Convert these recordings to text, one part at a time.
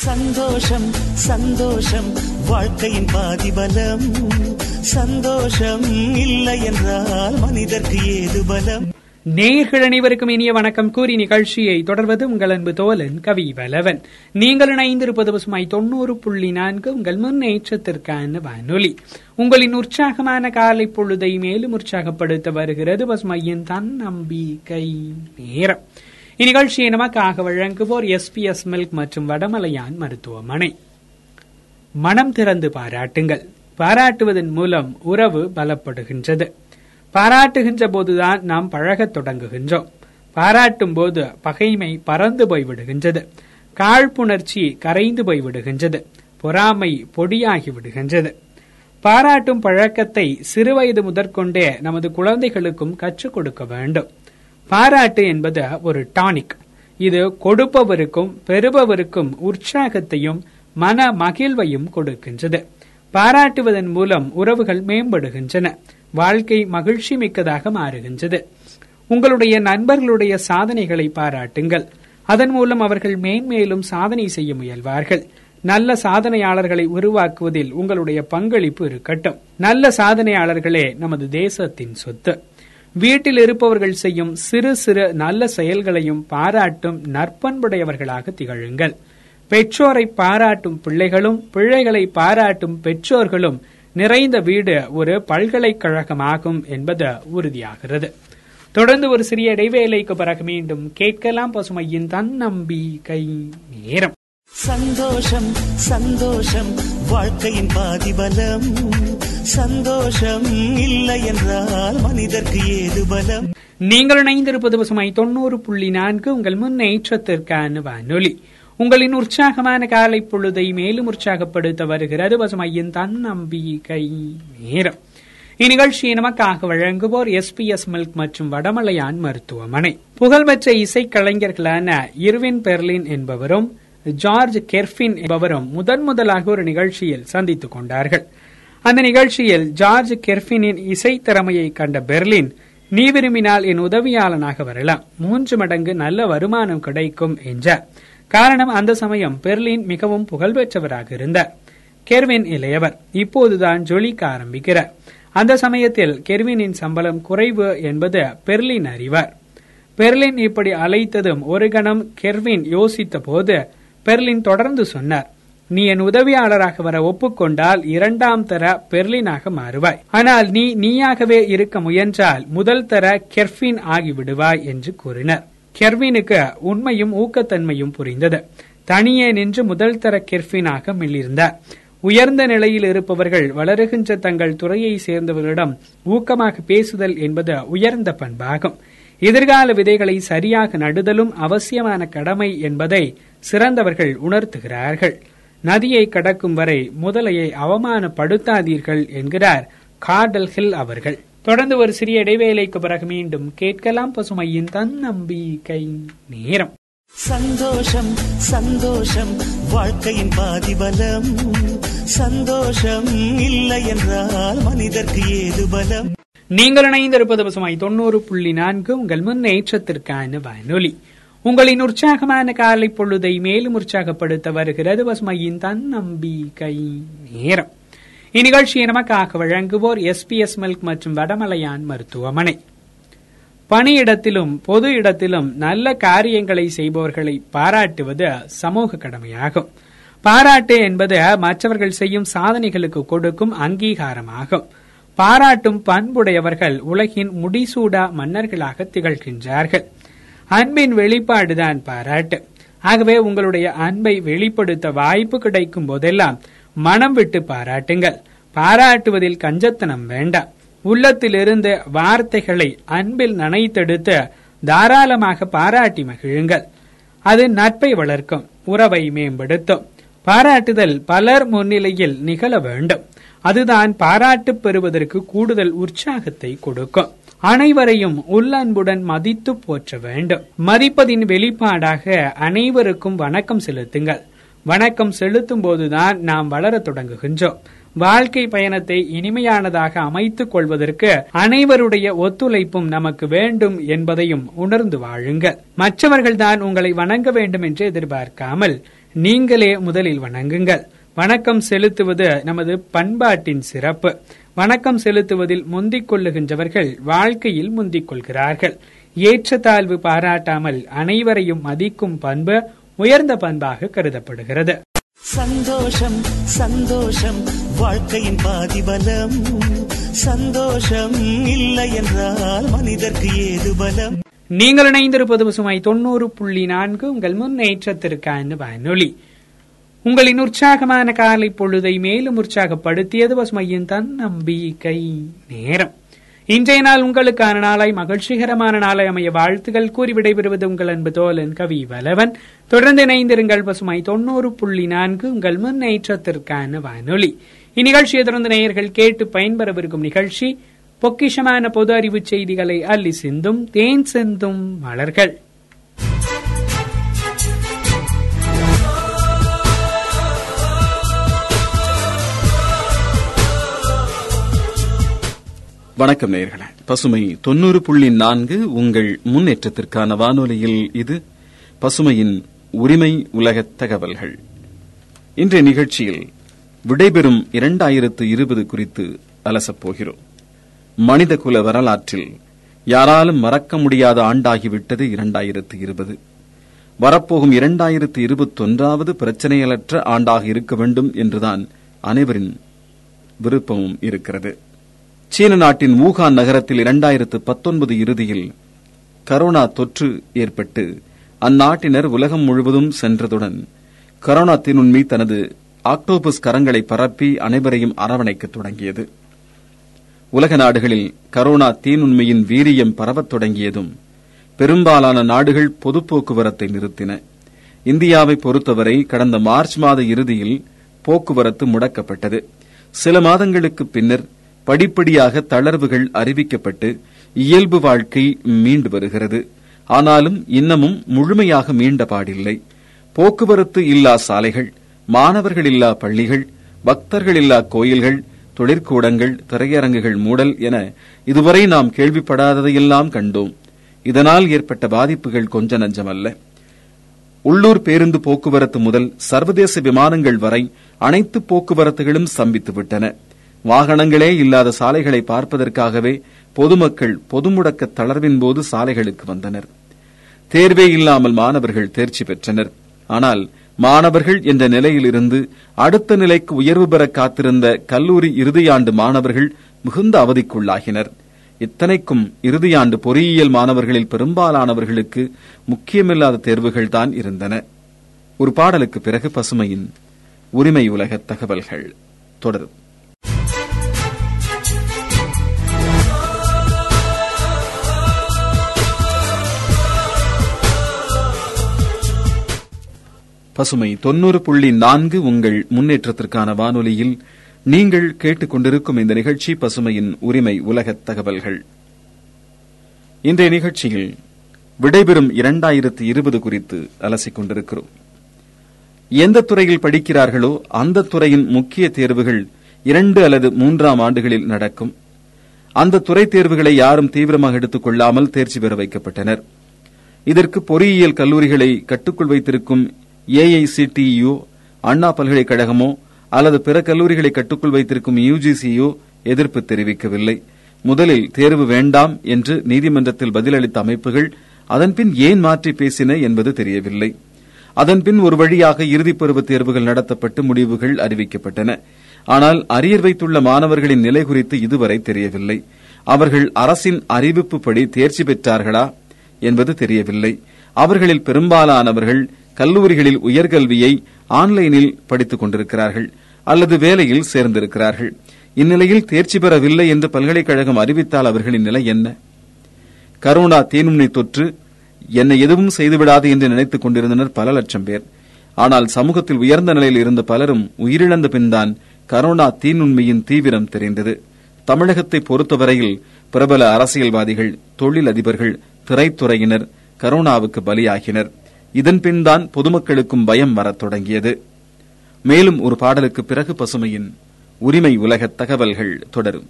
சந்தோஷம் சந்தோஷம். வாழ்க்கையின் பாதிபலம். சந்தோஷம் இல்லை என்றால் மனிதர்க்கு ஏது பலம்? நேயர்கள் அனைவருக்கும் இனிய வணக்கம். கூறி நிகழ்ச்சியை தொடர்வது உங்கள் அன்பு தோலன் கவி வலவன் நீங்கள் இணைந்திருப்பது பசுமாய் தொண்ணூறு புள்ளி நான்கு. உங்கள் முன்னேற்றத்திற்கான வானொலி. உங்களின் உற்சாகமான காலை பொழுதை மேலும் உற்சாகப்படுத்த வருகிறது பசுமையின் தன்னம்பிக்கை நேரம். இந்நிகழ்ச்சியை நமக்காக வழங்குவோர் எஸ்பிஎஸ் மில்க் மற்றும் வடமலையான் மருத்துவமனை. மனம் திறந்து பாராட்டுங்கள். பாராட்டுவதன் மூலம் உறவு பலப்படுகின்றது. பாராட்டுகின்ற போதுதான் நாம் பழகத் தொடங்குகின்றோம். பாராட்டும் போது பகைமை பறந்து போய்விடுகின்றது. காழ்ப்புணர்ச்சி கரைந்து போய்விடுகின்றது. பொறாமை பொடியாகி விடுகின்றது. பாராட்டும் பழக்கத்தை சிறுவயது முதற்கொண்டே நமது குழந்தைகளுக்கும் கற்றுக் கொடுக்க வேண்டும். பாராட்டு என்பது ஒரு டானிக். இது கொடுப்பவருக்கும் பெறுபவருக்கும் உற்சாகத்தையும் மன மகிழ்வையும் கொடுக்கின்றது. பாராட்டுவதன் மூலம் உறவுகள் மேம்படுகின்றன. வாழ்க்கை மகிழ்ச்சி மிக்கதாக மாறுகின்றது. உங்களுடைய நண்பர்களுடைய சாதனைகளை பாராட்டுங்கள். அதன் மூலம் அவர்கள் மேன்மேலும் சாதனை செய்ய முயல்வார்கள். நல்ல சாதனையாளர்களை உருவாக்குவதில் உங்களுடைய பங்களிப்பு இருக்கட்டும். நல்ல சாதனையாளர்களே நமது தேசத்தின் சொத்து. வீட்டில் இருப்பவர்கள் செய்யும் சிறு சிறு நல்ல செயல்களையும் பாராட்டும் நற்பண்புடையவர்களாக திகழுங்கள். பெற்றோரை பாராட்டும் பிள்ளைகளும் பிள்ளைகளை பாராட்டும் பெற்றோர்களும் நிறைந்த வீடு ஒரு பல்கலைக்கழகமாகும் என்பது உறுதியாகிறது. தொடர்ந்து ஒரு சிறிய இடைவேளைக்கு பிறகு மீண்டும் கேட்கலாம் பசுமையின் தன்னம்பிக்கை நேரம். சந்தோஷம் சந்தோஷம் வாழ்க்கையின் பாதிபலம். சந்தோஷம் இல்லை என்றால் மனிதர்க்கு ஏது பலம்? நீங்கள் இணைந்திருப்பது பசுமை தொண்ணூறு புள்ளி நான்கு. உங்கள் முன்னேற்றத்திற்கான வானொலி. உங்களின் உற்சாகமான காலை பொழுதை மேலும் உற்சாகப்படுத்த வருகிறது பசுமையின் தன்னம்பிக்கை நேரம். இந்நிகழ்ச்சியை நமக்காக வழங்குவோர் எஸ் மில்க் மற்றும் வடமலையான் மருத்துவமனை. புகழ்பெற்ற இசைக்கலைஞர்களான இருவின் பெர்லின் என்பவரும் ஜார்ஜ் கெர்பின் என்பவரும் முதன் முதலாக ஒரு நிகழ்ச்சியில் சந்தித்துக் கொண்டார்கள். அந்த நிகழ்ச்சியில் ஜார்ஜ் கெர்பினின் இசை திறமையை கண்ட பெர்லின் நீ விரும்பினால் என் உதவியாளனாக வரலாம். மூன்று மடங்கு நல்ல வருமானம் கிடைக்கும் என்றார். காரணம் அந்த சமயம் பெர்லின் மிகவும் புகழ்பெற்றவராக இருந்தார். கெர்வின் இளையவர் இப்போதுதான் ஜொலிக்க ஆரம்பிக்கிறார். அந்த சமயத்தில் கெர்வினின் சம்பளம் குறைவு என்பது பெர்லின் அறிவார். பெர்லின் இப்படி அழைத்ததும் ஒரு கணம் கெர்வின் யோசித்த போது பெர்லின் தொடர்ந்து சொன்னார் நீ என் உதவியாளராக வர ஒப்புக்கொண்டால் இரண்டாம் தர பெர்லினாக மாறுவாய். ஆனால் நீ நீயாகவே இருக்க முயன்றால் முதல் தர கெர்பின் ஆகிவிடுவாய் என்று கூறினர். கெர்வினுக்கு உண்மையும் ஊக்கத்தன்மையும் புரிந்தது. தனியே நின்று முதல் தர கெர்பினாக மில்லிருந்தார். உயர்ந்த நிலையில் இருப்பவர்கள் வளருகின்ற தங்கள் துறையை சேர்ந்தவர்களிடம் ஊக்கமாக பேசுதல் என்பது உயர்ந்த பண்பாகும். எதிர்கால விதைகளை சரியாக நடுதலும் அவசியமான கடமை என்பதை சிறந்தவர்கள் உணர்த்துகிறார்கள். நதியை கடக்கும் வரை முதலையை அவமானப்படுத்தாதீர்கள் என்கிறார் கார்டல் ஹில் அவர்கள். தொடர்ந்து ஒரு சிறிய இடைவேளைக்கு பிறகு மீண்டும் கேட்கலாம் பசுமையின் தன்னம்பிக்கை நேரம். சந்தோஷம் சந்தோஷம் வாழ்க்கையின் பாதிபலம். சந்தோஷம் இல்லை என்றால் மனிதர்க்கு ஏது பலம்? நீங்கள் இணைந்திருப்பது பசுமாய் தொண்ணூறு புள்ளி நான்கு உங்கள் முன்னேற்றத்திற்கான வானொலி. உங்களின் உற்சாகமான காலை பொழுதை மேலும் உற்சாகப்படுத்த வருகிறது பசுமையின் தன்னம்பிக்கை. நேரம். இந்நிகழ்ச்சியை நமக்காக வழங்குவோர் எஸ்பிஎஸ் மில்க் மற்றும் வடமலையான் மருத்துவமனை. பணியிடத்திலும் பொது இடத்திலும் நல்ல காரியங்களை செய்பவர்களை பாராட்டுவது சமூக கடமையாகும். பாராட்டு என்பது மற்றவர்கள் செய்யும் சாதனைகளுக்கு கொடுக்கும் அங்கீகாரமாகும். பாராட்டும் பண்புடையவர்கள் உலகின் முடிசூடா மன்னர்களாக திகழ்கின்றார்கள். அன்பின் வெளிப்பாடுதான் பாராட்டு. ஆகவே உங்களுடைய அன்பை வெளிப்படுத்த வாய்ப்பு கிடைக்கும் போதெல்லாம் மனம் விட்டு பாராட்டுங்கள். பாராட்டுவதில் கஞ்சத்தனம் வேண்டாம். உள்ளத்திலிருந்து வார்த்தைகளை அன்பில் நனைத்தெடுத்து தாராளமாக பாராட்டி மகிழுங்கள். அது நட்பை வளர்க்கும் உறவை மேம்படுத்தும். பாராட்டுதல் பலர் முன்னிலையில் நிகழ வேண்டும். அதுதான் பாராட்டு பெறுவதற்கு கூடுதல் உற்சாகத்தை கொடுக்கும். அனைவரையும் உள்ளன்புடன் மதித்து போற்ற வேண்டும். மதிப்பதின் வெளிப்பாடாக அனைவருக்கும் வணக்கம் செலுத்துங்கள். வணக்கம் செலுத்தும் போதுதான் நாம் வளர தொடங்குகின்றோம். வாழ்க்கை பயணத்தை இனிமையானதாக அமைத்துக் கொள்வதற்கு அனைவருடைய ஒத்துழைப்பும் நமக்கு வேண்டும் என்பதையும் உணர்ந்து வாழுங்கள். மற்றவர்கள்தான் உங்களை வணங்க வேண்டும் என்று எதிர்பார்க்காமல் நீங்களே முதலில் வணங்குங்கள். வணக்கம் செலுத்துவது நமது பண்பாட்டின் சிறப்பு. வணக்கம் செலுத்துவதில் முந்திக் கொள்ளுகின்றவர்கள் வாழ்க்கையில் முந்திக் கொள்கிறார்கள் ஏற்றத்தாழ்வு பாராட்டாமல் அனைவரையும் மதிக்கும் பண்பு உயர்ந்த பண்பாக கருதப்படுகிறது. சந்தோஷம் சந்தோஷம் வாழ்க்கையின் பாதிபலம். சந்தோஷம் இல்லை என்றால் மனிதர்க்கு ஏது பலம்? நீங்கள் இணைந்திருப்பது பசுமை தொண்ணூறு புள்ளி நான்கு உங்கள் முன்னேற்றத்திற்கான வானொலி. உங்களின் உற்சாகமான காலை பொழுதை மேலும் உற்சாகப்படுத்தியது பசுமையின் தன் நம்பிக்கை நேரம். இன்றைய நாள் உங்களுக்கான நாளாய் மகிழ்ச்சிகரமான நாளை அமைய வாழ்த்துகள் கூறி விடைபெறுவது உங்கள் அன்பு தோலன் கவி வலவன். தொடர்ந்து இணைந்திருங்கள் பசுமை தொண்ணூறு புள்ளி நான்கு உங்கள் முன்னேற்றத்திற்கான வானொலி. இந்நிகழ்ச்சியை தொடர்ந்து நேயர்கள் கேட்டு பயன்பெறவிருக்கும் நிகழ்ச்சி பொக்கிஷமான பொது அறிவு செய்திகளை அள்ளி சிந்தும் தேன் சிந்தும் மலர்கள். வணக்கம் நேயர்களே. பசுமை தொண்ணூறு புள்ளி நான்கு உங்கள் முன்னேற்றத்திற்கான வானொலியில் இது பசுமையின் உரிமை உலக தகவல்கள். இன்றைய நிகழ்ச்சியில் விடைபெறும் இரண்டாயிரத்து இருபது குறித்து அலசப் போகிறோம் மனித குல வரலாற்றில் யாராலும் மறக்க முடியாத ஆண்டாகிவிட்டது இரண்டாயிரத்து இருபது. வரப்போகும் இரண்டாயிரத்து இருபத்தொன்றாவது பிரச்சனைகளற்ற ஆண்டாக இருக்க வேண்டும் என்றுதான் அனைவரின் விருப்பமும் இருக்கிறது. சீன நாட்டின் வூகான் நகரத்தில் இரண்டாயிரத்து பத்தொன்பது இறுதியில் கரோனா தொற்று ஏற்பட்டு அந்நாட்டினர் உலகம் முழுவதும் சென்றதுடன் கரோனா தீநுண்மி தனது ஆக்டோபஸ் கரங்களை பரப்பி அனைவரையும் அரவணைக்க தொடங்கியது. உலக நாடுகளில் கரோனா தீநுண்மையின் வீரியம் பரவத் தொடங்கியதும் பெரும்பாலான நாடுகள் பொது போக்குவரத்தை நிறுத்தின. இந்தியாவை பொறுத்தவரை கடந்த மார்ச் மாத இறுதியில் போக்குவரத்து முடக்கப்பட்டது. சில மாதங்களுக்கு பின்னர் படிப்படியாக தளர்வுகள் அறிவிக்கப்பட்டு இயல்பு வாழ்க்கை மீண்டு வருகிறது. ஆனாலும் இன்னமும் முழுமையாக மீண்ட பாடில்லை. போக்குவரத்து இல்லா சாலைகள் மாணவர்கள் இல்லா பள்ளிகள் பக்தர்கள் இல்லா கோயில்கள் தொழிற்கூடங்கள் திரையரங்குகள் மூடல் என இதுவரை நாம் கேள்விப்படாததையெல்லாம் கண்டோம். இதனால் ஏற்பட்ட பாதிப்புகள் கொஞ்ச நஞ்சமல்ல. உள்ளூர் பேருந்து போக்குவரத்து முதல் சர்வதேச விமானங்கள் வரை அனைத்து போக்குவரத்துகளும் ஸ்தம்பித்து விட்டன வாகனங்களே இல்லாத சாலைகளை பார்ப்பதற்காகவே பொதுமக்கள் பொதுமுடக்க தளர்வின் போது சாலைகளுக்கு வந்தனர். தேர்வே இல்லாமல் மாணவர்கள் தேர்ச்சி பெற்றனர். ஆனால் மாணவர்கள் என்ற நிலையிலிருந்து அடுத்த நிலைக்கு உயர்வு பெற காத்திருந்த கல்லூரி இறுதியாண்டு மாணவர்கள் மிகுந்த அவதிக்குள்ளாகினர். இத்தனைக்கும் இறுதியாண்டு பொறியியல் மாணவர்களில் பெரும்பாலானவர்களுக்கு முக்கியமில்லாத தேர்வுகள் தான் இருந்தன. ஒரு பாடலுக்கு பிறகு பசுமையின் உரிமை உலக தகவல்கள் தொடரும். பசுமை தொன்னூறு புள்ளி நான்கு உங்கள் முன்னேற்றத்திற்கான வானொலியில் நீங்கள் கேட்டுக்கொண்டிருக்கும் இந்த நிகழ்ச்சி பசுமையின் உரிமை உலக தகவல்கள். இன்றைய நிகழ்ச்சியில் விடைபெறும் இரண்டாயிரத்து இருபது குறித்து அலசிக் கொண்டிருக்கிறோம் எந்த துறையில் படிக்கிறார்களோ அந்த துறையின் முக்கிய தேர்வுகள் இரண்டு அல்லது மூன்றாம் ஆண்டுகளில் நடக்கும். அந்த துறை தேர்வுகளை யாரும் தீவிரமாக எடுத்துக் கொள்ளாமல் தேர்ச்சி பெற வைக்கப்பட்டனர். இதற்கு பொறியியல் கல்லூரிகளை கட்டுக்குள் வைத்திருக்கும் ஏஐசிடியு அண்ணா பல்கலைக்கழகமோ அல்லது பிற கல்லூரிகளை கட்டுக்குள் வைத்திருக்கும் யுஜிசியோ எதிர்ப்பு தெரிவிக்கவில்லை. முதலில் தேர்வு வேண்டாம் என்று நீதிமன்றத்தில் பதிலளித்த அமைப்புகள் அதன்பின் ஏன் மாற்றி பேசின என்பது தெரியவில்லை. அதன்பின் ஒரு வழியாக இறுதிப் பருவ தேர்வுகள் நடத்தப்பட்டு முடிவுகள் அறிவிக்கப்பட்டன. ஆனால் அரியர் வைத்துள்ள மாணவர்களின் நிலை குறித்து இதுவரை தெரியவில்லை. அவர்கள் அரசின் அறிவிப்புப்படி தேர்ச்சி பெற்றார்களா என்பது தெரியவில்லை. அவர்களில் பெரும்பாலானவர்கள் கல்லூரிகளில் உயர்கல்வியை ஆன்லைனில் படித்துக் கொண்டிருக்கிறார்கள் அல்லது வேலையில் சேர்ந்திருக்கிறார்கள். இந்நிலையில் தேர்ச்சி பெறவில்லை என்று பல்கலைக்கழகம் அறிவித்தால் அவர்களின் நிலை என்ன? கரோனா தீநுண்மை தொற்று என்னை எதுவும் செய்துவிடாது என்று நினைத்துக் கொண்டிருந்தனர் பல லட்சம் பேர். ஆனால் சமூகத்தில் உயர்ந்த நிலையில் இருந்த பலரும் உயிரிழந்த பின்தான் கரோனா தீநுண்மையின் தீவிரம் தெரிந்தது. தமிழகத்தை பொறுத்தவரையில் பிரபல அரசியல்வாதிகள் தொழில் அதிபர்கள் திரைத்துறையினர் கரோனாவுக்கு பலியாகினர். இதன்பின்தான் பொதுமக்களுக்கும் பயம் வரத் தொடங்கியது. மேலும் ஒரு பாடலுக்கு பிறகு பசுமையின் உரிமை உலக தகவல்கள் தொடரும்.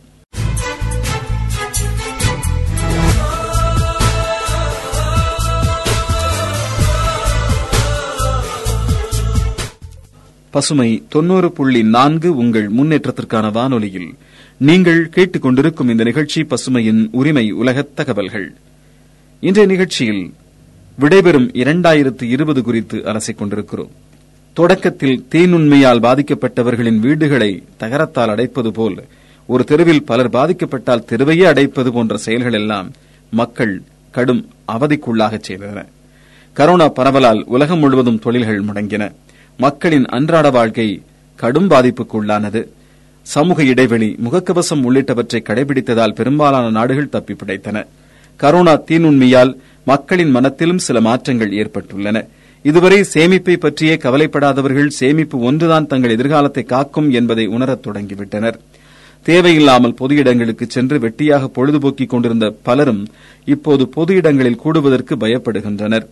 பசுமை தொண்ணூறு புள்ளி நான்கு உங்கள் முன்னேற்றத்திற்கான வானொலியில் நீங்கள் கேட்டுக்கொண்டிருக்கும் இந்த நிகழ்ச்சி பசுமையின் உரிமை உலகத் தகவல்கள். இன்றைய நிகழ்ச்சியில் விடைபெறும் இரண்டாயிரத்து இருபது குறித்து அலசிக் கொண்டிருக்கிறோம். தொடக்கத்தில் தீநுண்மையால் பாதிக்கப்பட்டவர்களின் வீடுகளை தகரத்தால் அடைப்பது போல் ஒரு தெருவில் பலர் பாதிக்கப்பட்டால் தெருவையே அடைப்பது போன்ற செயல்கள் எல்லாம் மக்கள் கடும் அவதிக்குள்ளாக செய்தன. கரோனா பரவலால் உலகம் முழுவதும் தொழில்கள் முடங்கின. மக்களின் அன்றாட வாழ்க்கை கடும் பாதிப்புக்குள்ளானது. சமூக இடைவெளி முகக்கவசம் உள்ளிட்டவற்றை கடைபிடித்ததால் பெரும்பாலான நாடுகள் தப்பி பிடைத்தன. கரோனா தீநுண்மையால் மக்களின் மனத்திலும் சில மாற்றங்கள் ஏற்பட்டுள்ளன. இதுவரை சேமிப்பை பற்றியே கவலைப்படாதவர்கள் சேமிப்பு ஒன்றுதான் தங்கள் எதிர்காலத்தை காக்கும் என்பதை உணரத் தொடங்கிவிட்டனர். தேவையில்லாமல் பொது இடங்களுக்கு சென்று வெட்டியாக பொழுதுபோக்கிக் கொண்டிருந்த பலரும் இப்போது பொது இடங்களில் கூடுவதற்கு பயப்படுகின்றனர்.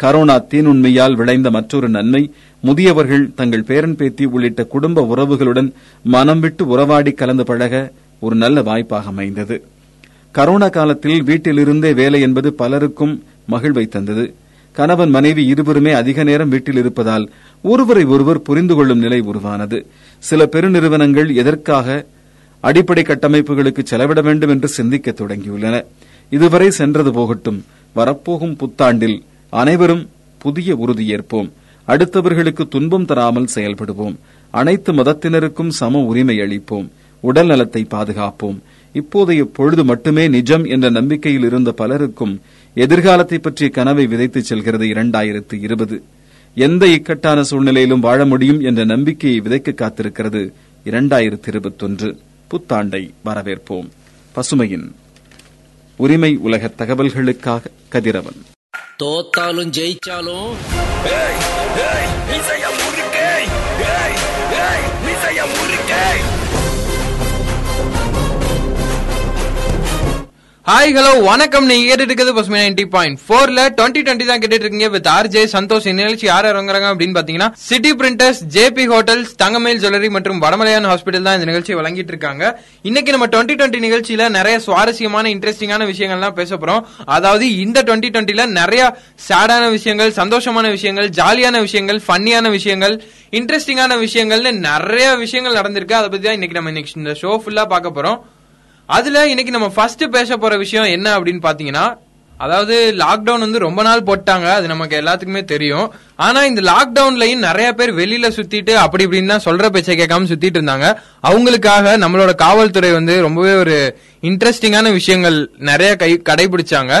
கரோனா தீநுண்மையால் விளைந்த மற்றொரு நன்மை முதியவர்கள் தங்கள் பேரன் பேத்தி உள்ளிட்ட குடும்ப உறவுகளுடன் மனம் விட்டு உறவாடி கலந்து பழக ஒரு நல்ல வாய்ப்பாக அமைந்தது. கரோனா காலத்தில் வீட்டிலிருந்தே வேலை என்பது பலருக்கும் மகிழ்வை தந்தது. கணவன் மனைவி இருவருமே அதிக நேரம் வீட்டில் இருப்பதால் ஒருவரை ஒருவர் புரிந்து கொள்ளும் நிலை உருவானது. சில பெருநிறுவனங்கள் எதற்காக அடிப்படை கட்டமைப்புகளுக்கு செலவிட வேண்டும் என்று சிந்திக்க தொடங்கியுள்ளன. இதுவரை சென்றது போகட்டும் வரப்போகும் புத்தாண்டில் அனைவரும் புதிய உறுதியேற்போம் அடுத்தவர்களுக்கு துன்பம் தராமல் செயல்படுவோம். அனைத்து மதத்தினருக்கும் சம உரிமை அளிப்போம். உடல் நலத்தை பாதுகாப்போம். இப்போதைய பொழுது மட்டுமே நிஜம் என்ற நம்பிக்கையில் இருந்த பலருக்கும் எதிர்காலத்தை பற்றிய கனவை விதைத்துச் செல்கிறது இரண்டாயிரத்து இருபது. எந்த இக்கட்டான சூழ்நிலையிலும் வாழ முடியும் என்ற நம்பிக்கையை விதைக்க காத்திருக்கிறது இரண்டாயிரத்து இருபத்தொன்று. புத்தாண்டை வரவேற்போம். பசுமையின் உரிமை உலக தகவல்களுக்காக கதிரவன். தோத்தாலும் ஜெயிச்சாலும் ஹாய் ஹலோ வணக்கம். நீங்க கேட்டுட்டு இருக்கிறது பசுமை நைன்டி பாயிண்ட் ஃபோர்ல. டுவெண்ட்டி டுவெண்ட்டி தான் கேட்டுட்டு இருக்கீங்க வித் ஆர் ஜே சந்தோஷ். இந்த நிகழ்ச்சி யார் இறங்குறாங்க அப்படின்னு பாத்தீங்கன்னா city printers JB hotels Thangamayil jewellery மற்றும் வடமலையான் ஹாஸ்பிட்டல் தான் இந்த நிகழ்ச்சி வழங்கிட்டு இருக்காங்க. இன்னைக்கு நம்ம டுவெண்ட்டி டுவெண்ட்டி நிகழ்ச்சியில நிறைய சுவாரஸ்யமான இன்ட்ரெஸ்டிங்கான விஷயங்கள்லாம் பேச போறோம். அதாவது இந்த டுவெண்ட்டி டுவெண்ட்டில நிறைய சேடான விஷயங்கள் சந்தோஷமான விஷயங்கள் ஜாலியான விஷயங்கள் ஃபன்னியான விஷயங்கள் இன்ட்ரெஸ்டிங்கான விஷயங்கள்னு நிறைய விஷயங்கள் நடந்திருக்கு. அதை பத்தி தான் இன்னைக்கு நம்ம இன்னைக்கு இந்த ஷோ ஃபுல்லா பார்க்க போறோம். அதுல இன்னைக்கு நம்ம ஃபர்ஸ்ட் பேச போற விஷயம் என்ன அப்படின்னு பாத்தீங்கன்னா அதாவது லாக்டவுன் வந்து ரொம்ப நாள் போட்டாங்க அது நமக்கு எல்லாத்துக்குமே தெரியும். ஆனா இந்த லாக்டவுன்லயும் நிறைய பேர் வெளியில சுத்திட்டு அப்படி இப்படின்னு தான் சொல்ற பேச்சை கேட்காம சுத்திட்டு இருந்தாங்க. அவங்களுக்காக நம்மளோட காவல்துறை வந்து ரொம்பவே ஒரு இன்ட்ரெஸ்டிங்கான விஷயங்கள் நிறைய கை கடைபிடிச்சாங்க.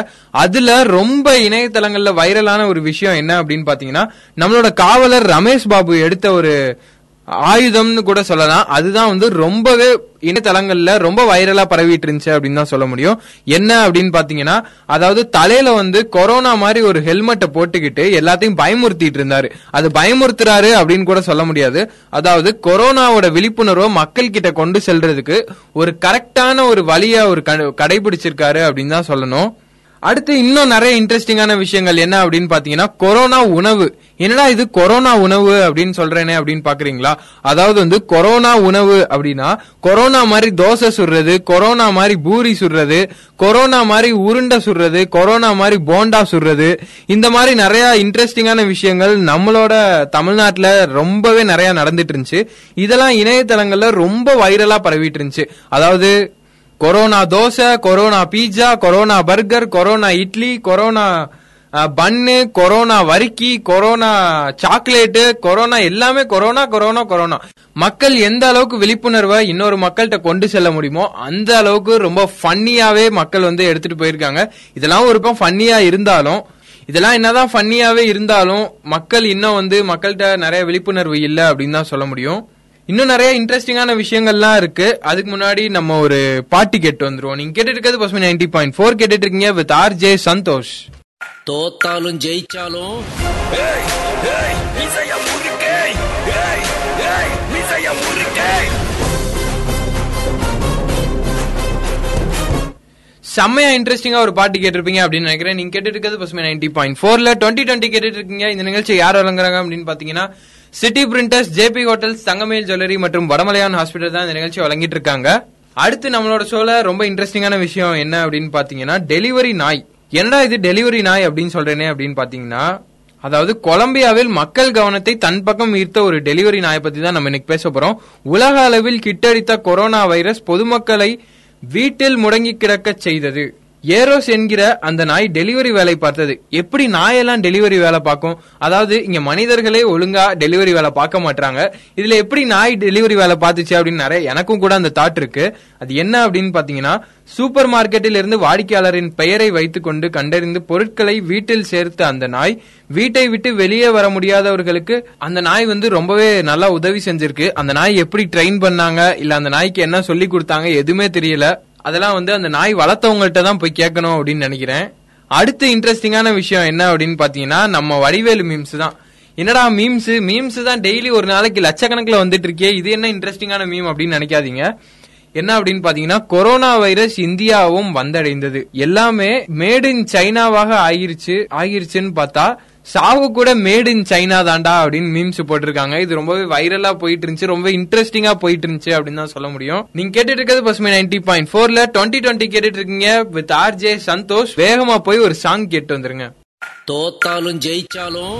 அதுல ரொம்ப இணையதளங்கள்ல வைரலான ஒரு விஷயம் என்ன அப்படின்னு பாத்தீங்கன்னா நம்மளோட காவலர் ரமேஷ் பாபு எடுத்த ஒரு ஆயுதம்னு கூட சொல்லலாம். அதுதான் வந்து ரொம்பவே இணையதளங்கள்ல ரொம்ப வைரலா பரவிட்டு இருந்துச்சு அப்படின்னு தான் சொல்ல முடியும். என்ன அப்படின்னு பாத்தீங்கன்னா அதாவது தலையில வந்து கொரோனா மாதிரி ஒரு ஹெல்மெட்டை போட்டுக்கிட்டு எல்லாத்தையும் பயமுறுத்திட்டு இருந்தாரு. அது பயமுறுத்துறாரு அப்படின்னு கூட சொல்ல முடியாது. அதாவது கொரோனாவோட விழிப்புணர்வை மக்கள் கிட்ட கொண்டு செல்றதுக்கு ஒரு கரெக்டான ஒரு வழியா ஒரு கடைபிடிச்சிருக்காரு அப்படின்னு தான் சொல்லணும். அடுத்து இன்னும் நிறைய இன்ட்ரெஸ்டிங்கான விஷயங்கள் என்ன அப்படின்னு பாத்தீங்கன்னா கொரோனா உணவு. என்னடா இது கொரோனா உணவு அப்படின்னு சொல்றேனே அப்படின்னு பாக்குறீங்களா அதாவது வந்து கொரோனா உணவு அப்படின்னா கொரோனா மாதிரி தோசை சுடுறது கொரோனா மாதிரி பூரி சுடுறது கொரோனா மாதிரி உருண்டை சுடுறது கொரோனா மாதிரி போண்டா சுடுறது. இந்த மாதிரி நிறைய இன்ட்ரெஸ்டிங்கான விஷயங்கள் நம்மளோட தமிழ்நாட்டுல ரொம்பவே நிறைய நடந்துட்டு இருந்துச்சு. இதெல்லாம் இணையதளங்கள்ல ரொம்ப வைரலா பரவிட்டு இருந்துச்சு. அதாவது corona dosa corona pizza corona burger corona idli corona bun corona வரிக்கி corona chocolate corona எல்லாமே கொரோனா கொரோனா கொரோனா மக்கள் எந்த அளவுக்கு விழிப்புணர்வை இன்னொரு மக்கள்கிட்ட கொண்டு செல்ல முடியுமோ அந்த அளவுக்கு ரொம்ப ஃபன்னியாவே மக்கள் வந்து எடுத்துட்டு போயிருக்காங்க. இதெல்லாம் ஒரு பக்கம் ஃபன்னியா இருந்தாலும் இதெல்லாம் என்னதான் ஃபன்னியாவே இருந்தாலும் மக்கள் இன்னும் வந்து மக்கள்கிட்ட நிறைய விழிப்புணர்வு இல்லை அப்படின்னு தான் சொல்ல முடியும். இன்னும் நிறைய இன்ட்ரெஸ்டிங்கான விஷயங்கள்லாம் இருக்கு. அதுக்கு முன்னாடி நம்ம ஒரு பாட்டு கேட்டு வந்துருவோம். நீங்க கேட்டுட்டு இருக்கிறது பசுமை நைன்டி பாயிண்ட் ஃபோர். கேட்டுட்டு இருக்கீங்க வித் ஆர் ஜே சந்தோஷ். தோத்தாலும் ஜெயிச்சாலும் செம்மையா இன்ட்ரெஸ்டிங்கா ஒரு பாட்டு கேட்டிருப்பீங்க அப்படின்னு நினைக்கிறேன். நீங்க கேட்டுட்டு இருக்கிறது பசுமை நைன்டி பாயிண்ட் ஃபோர்ல. டுவெண்ட்டி டுவெண்ட்டி கேட்டுட்டு இருக்கீங்க இந்த நிகழ்ச்சி யார் வழங்குறாங்க அப்படின்னு பாத்தீங்கன்னா city printers JB hotels Thangamayil jewellery மற்றும் வடமலையான் ஹாஸ்பிட்டல் தான் இந்த நிகழ்ச்சி வழங்கிட்டு இருக்காங்க அடுத்து நம்மளோட ஷோல ரொம்ப இன்ட்ரெஸ்டிங்கான விஷயம் என்ன அப்படின்னு பாத்தீங்கன்னா டெலிவரி நாய். என்னடா இது டெலிவரி நாய் அப்படின்னு சொல்றேனே அப்படின்னு பாத்தீங்கன்னா அதாவது கொலம்பியாவில் மக்கள் கவனத்தை தன் பக்கம் ஈர்த்த ஒரு டெலிவரி நாயை பத்தி தான் நம்ம இன்னைக்கு பேச போறோம். உலக அளவில் கிட்டடித்த கொரோனா வைரஸ் பொதுமக்களை வீட்டில் முடங்கி கிடக்கச் செய்தது. ஏரோஸ் என்கிற அந்த நாய் டெலிவரி வேலை பார்த்தது. எப்படி நாயெல்லாம் டெலிவரி வேலை பார்க்கும்? அதாவது இங்க மனிதர்களே ஒழுங்கா டெலிவரி வேலை பார்க்க மாட்டாங்க இதுல எப்படி நாய் டெலிவரி வேலை பார்த்துச்சு அப்படின்னு நிறைய எனக்கும் கூட அந்த தாட் இருக்கு. அது என்ன அப்படின்னு பாத்தீங்கன்னா சூப்பர் மார்க்கெட்டில் இருந்து வாடிக்கையாளரின் பெயரை வைத்துக்கொண்டு கண்டறிந்து பொருட்களை வீட்டில் சேர்த்த அந்த நாய் வீட்டை விட்டு வெளியே வர முடியாதவர்களுக்கு அந்த நாய் வந்து ரொம்பவே நல்லா உதவி செஞ்சிருக்கு. அந்த நாய் எப்படி ட்ரெயின் பண்ணாங்க? இல்ல அந்த நாய்க்கு என்ன சொல்லி கொடுத்தாங்க? எதுவுமே தெரியல. அதெல்லாம் வந்து அந்த நாய் வளர்த்தவங்கள்ட்ட தான் போய் கேட்கணும் அப்படின்னு நினைக்கிறேன். அடுத்து இன்ட்ரெஸ்டிங்கான விஷயம் என்ன அப்படின்னு பாத்தீங்கன்னா நம்ம வடிவேலு மீம்ஸ் தான். என்னடா மீம்ஸ் மீம்ஸ் தான் டெய்லி ஒரு நாளைக்கு லட்சக்கணக்கில் வந்துட்டு இருக்கே. இது என்ன இன்ட்ரெஸ்டிங்கான மீம் அப்படின்னு நினைக்காதீங்க. என்ன அப்படின்னு பாத்தீங்கன்னா கொரோனா வைரஸ் இந்தியாவும் வந்தடைந்தது. எல்லாமே மேட் இன் சைனாவாக ஆகிருச்சு ஆகிருச்சுன்னு பார்த்தா சாவு கூட மேட் இன் சைனா தாண்டா அப்படின்னு மீம்ஸ் போட்டிருக்காங்க. இது ரொம்பவே வைரலா போயிட்டு இருந்துச்சு ரொம்ப இன்ட்ரெஸ்டிங்கா போயிட்டு இருந்துச்சு அப்படின்னு தான் சொல்ல முடியும். நீங்க கேட்டுட்டு இருக்கிறது பசுமை நைன்டி பாயிண்ட் ஃபோர்ல டுவெண்ட்டி டுவெண்ட்டி கேட்டுட்டு இருக்கீங்க வித் ஆர் ஜே சந்தோஷ். வேகமா போய் ஒரு சாங் கேட்டு வந்துருங்க. தோத்தாலும் ஜெயிச்சாலும்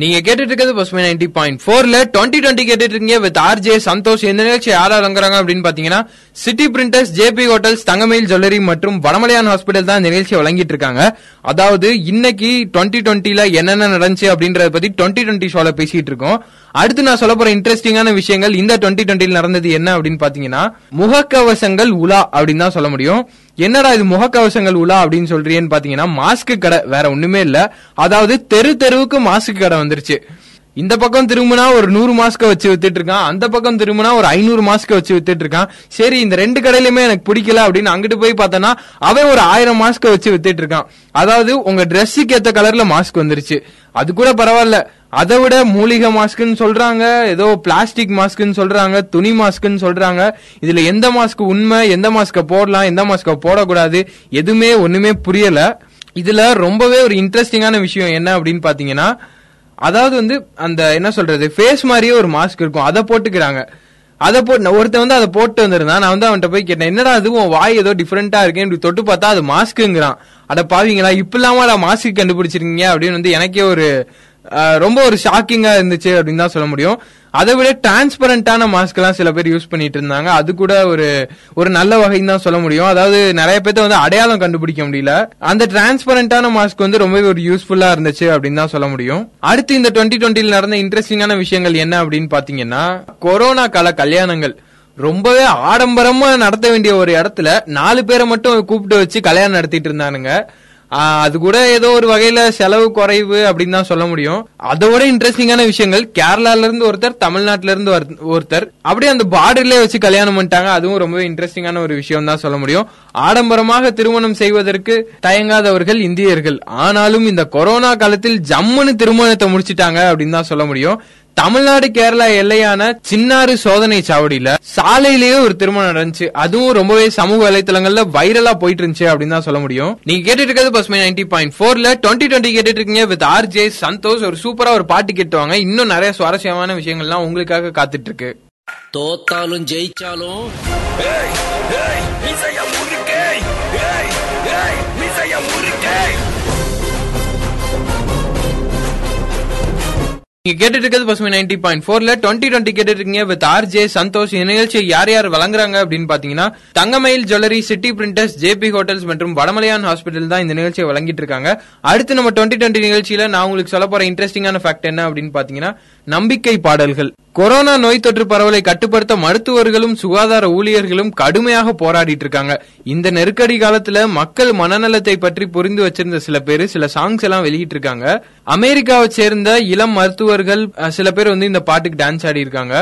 நீங்க கேட்டுட்டு இருக்கிறது பசுமை நைன்டி பாயிண்ட் ஃபோர்ல டுவெண்ட்டி டுவெண்ட்டி கேட்டுட்டு இருக்கீங்க வித் ஆர் ஜே சந்தோஷ். இந்த நிகழ்ச்சி யாரா இறங்குறாங்க அப்படின்னு பாத்தீங்கன்னா city printers JB hotels Thangamayil jewellery மற்றும் வடமலையான் ஹாஸ்பிட்டல் தான் இந்த நிகழ்ச்சியை வழங்கிட்டு இருக்காங்க அதாவது இன்னைக்கு டுவெண்ட்டி டுவெண்ட்டில என்னென்ன நடந்துச்சு அப்படின்றத பத்தி டுவெண்ட்டி டுவெண்ட்டி ஷோல பேசிட்டு இருக்கோம் அடுத்து நான் சொல்ல போற இன்ட்ரெஸ்டிங்கான விஷயங்கள் இந்த டுவெண்ட்டி டுவெண்ட்டில நடந்தது என்ன அப்படின்னு பாத்தீங்கன்னா முகக்கவசங்கள் உலா அப்படின்னு தான் சொல்ல முடியும். என்னடா இது முகக்கவசங்கள் உலா அப்படின்னு சொல்றீன்னு பாத்தீங்கன்னா மாஸ்க் கடை வேற ஒண்ணுமே இல்ல. அதாவது தெரு தெருவுக்கு மாஸ்க் கடை வந்துருச்சு. இந்த பக்கம் திரும்பினா ஒரு நூறு மாஸ்க வச்சு வித்துட்டு இருக்கான். அந்த பக்கம் திரும்பினா ஒரு ஐநூறு மாஸ்க வச்சு வித்துட்டு இருக்கான். சரி இந்த ரெண்டு கடையிலுமே எனக்கு பிடிக்கல அப்படின்னு அங்கிட்டு போய் பார்த்தனா அவன் ஒரு ஆயிரம் மாஸ்க வச்சு வித்துட்டு இருக்கான். அதாவது உங்க ட்ரெஸ்ஸுக்கு ஏத்த கலர்ல மாஸ்க் வந்துருச்சு. அது கூட பரவாயில்ல. அதை விட மூலிகை மாஸ்க்னு சொல்றாங்க ஏதோ பிளாஸ்டிக் மாஸ்க்னு சொல்றாங்க துணி மாஸ்க்னு சொல்றாங்க. இதுல எந்த மாஸ்க் உண்மை எந்த மாஸ்க போடலாம் எந்த மாஸ்க போடக்கூடாது எதுவுமே ஒண்ணுமே புரியல. இதுல ரொம்பவே ஒரு இன்ட்ரெஸ்டிங்கான விஷயம் என்ன அப்படின்னு பாத்தீங்கன்னா அதாவது வந்து அந்த என்ன சொல்றது ஃபேஸ் மாதிரியே ஒரு மாஸ்க் இருக்கும். அதை போட்டுக்கிறாங்க. அதை போட்டு ஒருத்தன் வந்து அதை போட்டு வந்திருந்தான். நான் வந்து அவன்கிட்ட போய் கேட்டேன் என்னடா அதுவும் வாய் ஏதோ டிஃப்ரெண்டா இருக்கேன் இப்படி தொட்டு பார்த்தா அது மாஸ்க்குங்கிறான் அட பாவீங்களா இப்ப இல்லாம மாஸ்க் கண்டுபிடிச்சிருக்கீங்க அப்படின்னு வந்து எனக்கே ஒரு ரொம்ப ஒரு ஷாக்கிங்கா இருந்துச்சு அப்படின்னு தான் சொல்ல முடியும். அதை விட டிரான்ஸ்பரண்டான மாஸ்க் எல்லாம் சில பேர் யூஸ் பண்ணிட்டு இருந்தாங்க. அது கூட ஒரு ஒரு நல்ல வகைன்னு தான் சொல்ல முடியும். அதாவது நிறைய பேர்த்த வந்து அடையாளம் கண்டுபிடிக்க முடியல. அந்த டிரான்ஸ்பரண்டான மாஸ்க் வந்து ரொம்பவே ஒரு யூஸ்ஃபுல்லா இருந்துச்சு அப்படின்னு தான் சொல்ல முடியும். அடுத்து இந்த டுவெண்ட்டி டுவெண்ட்டில நடந்த இன்ட்ரெஸ்டிங்கான விஷயங்கள் என்ன அப்படின்னு பாத்தீங்கன்னா கொரோனா கால கல்யாணங்கள். ரொம்பவே ஆடம்பரமா நடத்த வேண்டிய ஒரு இடத்துல நாலு பேரை மட்டும் கூப்பிட்டு வச்சு கல்யாணம் நடத்திட்டு இருந்தானுங்க. அது கூட ஏதோ ஒரு வகையில செலவு குறைவு அப்படின்னு தான் சொல்ல முடியும். அதோட இன்ட்ரெஸ்டிங்கான விஷயங்கள் கேரளால இருந்து ஒருத்தர் தமிழ்நாட்டுல இருந்து ஒரு- ஒருத்தர் அப்படியே அந்த பார்டர்லயே வச்சு கல்யாணம் பண்ணிட்டாங்க. அதுவும் ரொம்பவே இன்ட்ரெஸ்டிங்கான ஒரு விஷயம் தான் சொல்ல முடியும். ஆடம்பரமாக திருமணம் செய்வதற்கு தயங்காதவர்கள் இந்தியர்கள். ஆனாலும் இந்த கொரோனா காலத்தில் ஜம்முன்னு திருமணத்தை முடிச்சிட்டாங்க அப்படின்னு தான் சொல்ல முடியும். தமிழ்நாடு கேரளா எல்லையான சின்னாறு சோதனை சாவடியில சாலையிலேயே ஒரு திருமணம் நடந்துச்சு. அதுவும் ரொம்பவே சமூக வலைத்தளங்கள்ல வைரலா போயிட்டு இருந்துச்சு அப்படின்னு தான் சொல்ல முடியும். நீங்க கேட்டுட்டு இருக்கிறது பசுமை நைன்டி பாயிண்ட் ஃபோர்ல டுவெண்ட்டி டுவெண்ட்டி கேட்டுட்டு இருக்கீங்க வித் ஆர் ஜே சந்தோஷ். ஒரு சூப்பரா ஒரு பாட்டு கேட்டுவாங்க. இன்னும் நிறைய சுவாரஸ்யமான விஷயங்கள்லாம் உங்களுக்காக காத்துட்டு இருக்கு. தோத்தாலும் ஜெயிச்சாலும் நீங்க கேட்டுட்டு இருக்கிறது பசுமை நைன்டி பாயிண்ட் போர்ல டுவெண்ட்டி டுவெண்ட்டி கேட்டுட்டு இருக்கீங்க வித் ஆர் ஜே சந்தோஷ். இந்த நிகழ்ச்சியை யார் யார் வழங்குறாங்க அப்படின்னு பாத்தீங்கன்னா Thangamayil jewellery city printers JB hotels மற்றும் வடமலையான் ஹாஸ்பிட்டல் தான் இந்த நிகழ்ச்சியை வழங்கிட்டு இருக்காங்க அடுத்து நம்ம டுவெண்ட்டி டுவெண்ட்டி நிகழ்ச்சியில நான் உங்களுக்கு சொல்ல போற இன்ட்ரெஸ்டிங்கான ஃபேக்ட் என்ன அப்படின்னு பாத்தீங்கன்னா நம்பிக்கை பாடல்கள். கொரோனா நோய் தொற்று பரவலை கட்டுப்படுத்த மருத்துவர்களும் சுகாதார ஊழியர்களும் கடுமையாக போராடிட்டு இருக்காங்க இந்த நெருக்கடி காலத்துல மக்கள் மனநலத்தை பற்றி புரிந்து வச்சிருந்த சில பேர் சில சாங்ஸ் எல்லாம் வெளியிட்டு இருக்காங்க அமெரிக்காவை சேர்ந்த இளம் மருத்துவர்கள் அஹ், சில பேர் வந்து இந்த பாட்டுக்கு டான்ஸ் ஆடி இருக்காங்க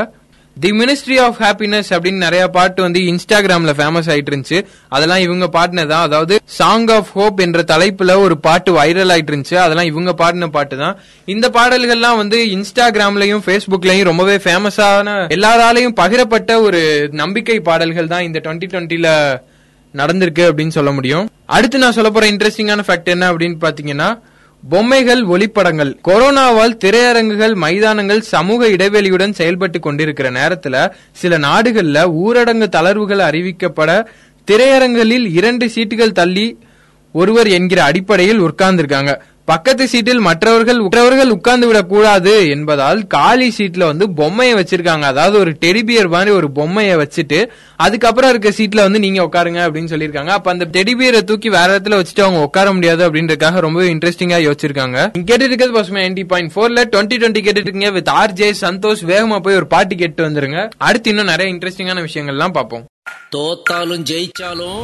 தி மினிஸ்ட்ரி ஆஃப் ஹாப்பினஸ் அப்படின்னு நிறைய பாட்டு வந்து இன்ஸ்டாகிராம்ல ஃபேமஸ் ஆயிட்டு இருந்துச்சு அதெல்லாம் இவங்க பாட்டுனது தான் அதாவது சாங் ஆஃப் ஹோப் என்ற தலைப்புல ஒரு பாட்டு வைரல் ஆயிட்டு இருந்துச்சு அதெல்லாம் இவங்க பாடின பாட்டு தான். இந்த பாடல்கள்லாம் வந்து இன்ஸ்டாகிராம்லயும் ஃபேஸ்புக்லயும் ரொம்பவே ஃபேமஸான எல்லாராலையும் பகிரப்பட்ட ஒரு நம்பிக்கை பாடல்கள் தான் இந்த டுவெண்ட்டி டுவெண்ட்டில நடந்திருக்கு அப்படின்னு சொல்ல முடியும். அடுத்து நான் சொல்ல போற இன்ட்ரெஸ்டிங்கான ஃபேக்ட் என்ன அப்படின்னு பாத்தீங்கன்னா பொம்மைகள் ஒளிப்படங்கள். கொரோனாவால் திரையரங்குகள் மைதானங்கள் சமூக இடைவெளியுடன் செயல்பட்டு கொண்டிருக்கிற நேரத்துல சில நாடுகள்ல ஊரடங்கு தளர்வுகள் அறிவிக்கப்பட திரையரங்குகளில் இரண்டு சீட்டுகள் தள்ளி ஒருவர் என்கிற அடிப்படையில் உட்கார்ந்திருக்காங்க. பக்கத்து சீட்டில் மற்றவர்கள் மற்றவர்கள் உட்கார்ந்து விடக்கூடாது என்பதால் காலி சீட்ல வந்து பொம்மையை வச்சிருக்காங்க. அதாவது ஒரு டெடிபியர் மாதிரி ஒரு பொம்மையை வச்சுட்டு அதுக்கப்புறம் இருக்க சீட்ல வந்து நீங்க உட்காருங்க அப்படின்னு சொல்லியிருக்காங்க. அப்ப அந்த டெடிபியரை தூக்கி வேற இடத்துல வச்சுட்டு அவங்க உட்கார முடியாது அப்படின்றதுக்காக ரொம்ப இன்ட்ரெஸ்டிங்கா யோசிச்சிருக்காங்க. கேட்டு இருக்கிறது பசுமை நைன்டி பாயிண்ட் ஃபோர்ல டுவெண்ட்டி டுவெண்ட்டி கேட்டுட்டு இருக்கீங்க வித் ஆர் ஜே சந்தோஷ். வேகமா போய் ஒரு பாட்டு கேட்டு வந்துருங்க. அடுத்து இன்னும் நிறைய இன்ட்ரெஸ்டிங்கான விஷயங்கள்லாம் பார்ப்போம். தோத்தாலும் ஜெயிச்சாலும்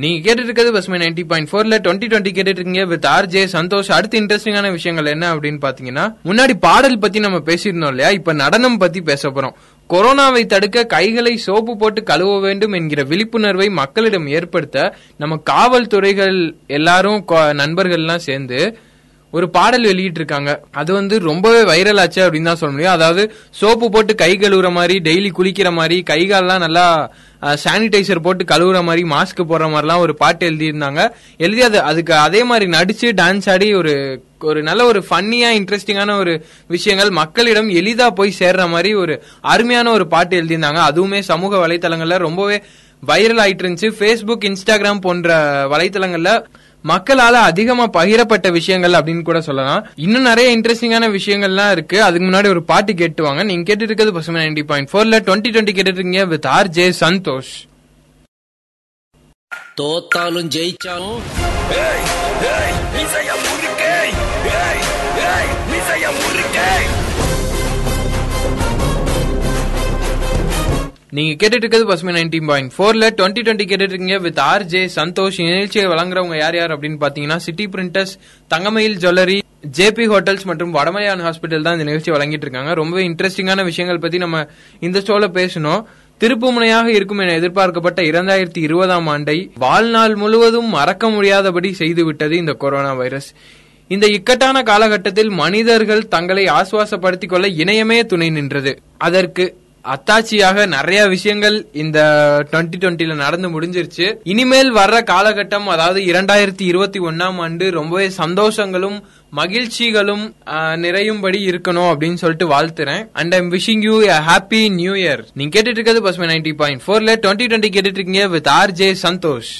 நீங்க கேட்டுட்டு இருக்கிறது பசுமை நைன்டி பாயிண்ட் ஃபோர்ல டுவெண்ட்டி டுவெண்ட்டி கேட்டுட்டு இருக்கீங்க வித் ஆர் ஜே சந்தோஷ். அடுத்து இன்ட்ரெஸ்டிங்கான விஷயங்கள் என்ன அப்படின்னு பாத்தீங்கன்னா முன்னாடி பாடல் பத்தி நம்ம பேசியிருந்தோம் இல்லையா? இப்ப நடனம் பத்தி பேச போறோம். கொரோனாவை தடுக்க கைகளை சோப்பு போட்டு கழுவ வேண்டும் என்கிற விழிப்புணர்வை மக்களிடம் ஏற்படுத்த நம்ம காவல்துறைகள் எல்லாரும் நண்பர்கள்லாம் சேர்ந்து ஒரு பாடல் வெளியிட்டு இருக்காங்க அது வந்து ரொம்பவே வைரல் ஆச்சு அப்படின்னு தான் சொல்ல முடியும். அதாவது சோப்பு போட்டு கை கழுவுற மாதிரி டெய்லி குளிக்கிற மாதிரி கை கால்லாம் நல்லா சானிடைசர் போட்டு கழுவுற மாதிரி மாஸ்க் போடுற மாதிரிலாம் ஒரு பாட்டு எழுதியிருந்தாங்க. எழுதி அது அதுக்கு அதே மாதிரி நடிச்சு டான்ஸ் ஆடி ஒரு ஒரு நல்ல ஒரு ஃபன்னியா இன்ட்ரெஸ்டிங்கான ஒரு விஷயங்கள் மக்களிடம் எளிதா போய் சேர்ற மாதிரி ஒரு அருமையான ஒரு பாட்டு எழுதியிருந்தாங்க. அதுவுமே சமூக வலைத்தளங்கள்ல ரொம்பவே வைரல் ஆயிட்டு இருந்துச்சு. ஃபேஸ்புக் இன்ஸ்டாகிராம் போன்ற வலைத்தளங்கள்ல மக்களால அதிகமா பகிரப்பட்ட விஷயங்கள் அப்படின்னு கூட சொல்லலாம். இன்னும் நிறைய இன்ட்ரெஸ்டிங்கான விஷயங்கள்லாம் இருக்கு. அதுக்கு முன்னாடி ஒரு பாட்டு கேட்டுவாங்க. நீங்க கேட்டு இருக்கிறது பசுமை நைன்டி பாயிண்ட் ஃபோர்ல டுவெண்ட்டி டுவெண்ட்டி கேட்டுருக்கீங்க வித் ஆர் ஜே சந்தோஷ் தோத்தாலும் ஜெயிச்சாலும் நீங்க கேட்டுட்டு இருக்கிறது பசுமை நைன்டீன் பாயிண்ட் ஃபோர்ல டுவெண்ட்டி டுவெண்ட்டி கேட்டுட்டு இருக்கீங்க வித் ஆர் ஜே சந்தோஷ் நிகழ்ச்சியை வழங்குறவங்க யார் யார் அப்படின்னு பாத்தீங்கன்னா city printers Thangamayil jewellery JB hotels மற்றும் வடமலையான் ஹாஸ்பிட்டல் தான் இந்த நிகழ்ச்சி வழங்கிட்டு இருக்காங்க ரொம்ப இன்ட்ரெஸ்டிங்கான விஷயங்கள் பத்தி நம்ம இந்த ஷோல பேசணும். திருப்புமுனையாக இருக்கும் என எதிர்பார்க்கப்பட்ட இரண்டாயிரத்தி இருபதாம் ஆண்டை வாழ்நாள் முழுவதும் மறக்க முடியாதபடி செய்துவிட்டது இந்த கொரோனா வைரஸ் இந்த இக்கட்டான காலகட்டத்தில் மனிதர்கள் தங்களை ஆசுவாசப்படுத்திக் கொள்ள இணையமே துணை நின்றது. அதற்கு அத்தாட்சியாக நிறைய விஷயங்கள் இந்த டுவெண்ட்டி டுவெண்ட்டில நடந்து முடிஞ்சிருச்சு. இனிமேல் வர்ற காலகட்டம் அதாவது இரண்டாயிரத்தி இருபத்தி ஒன்னாம் ஆண்டு ரொம்பவே சந்தோஷங்களும் மகிழ்ச்சிகளும் நிறையும்படி இருக்கணும் அப்படின்னு சொல்லிட்டு வாழ்த்துறேன். And I'm wishing you happy new year நீங்க கேட்டுட்டு இருக்கிறது பசுமை நைன்டி பாயிண்ட் ஃபோர்ல டுவெண்ட்டி டுவெண்ட்டி கேட்டுட்டு இருக்கீங்க வித் ஆர் ஜே சந்தோஷ்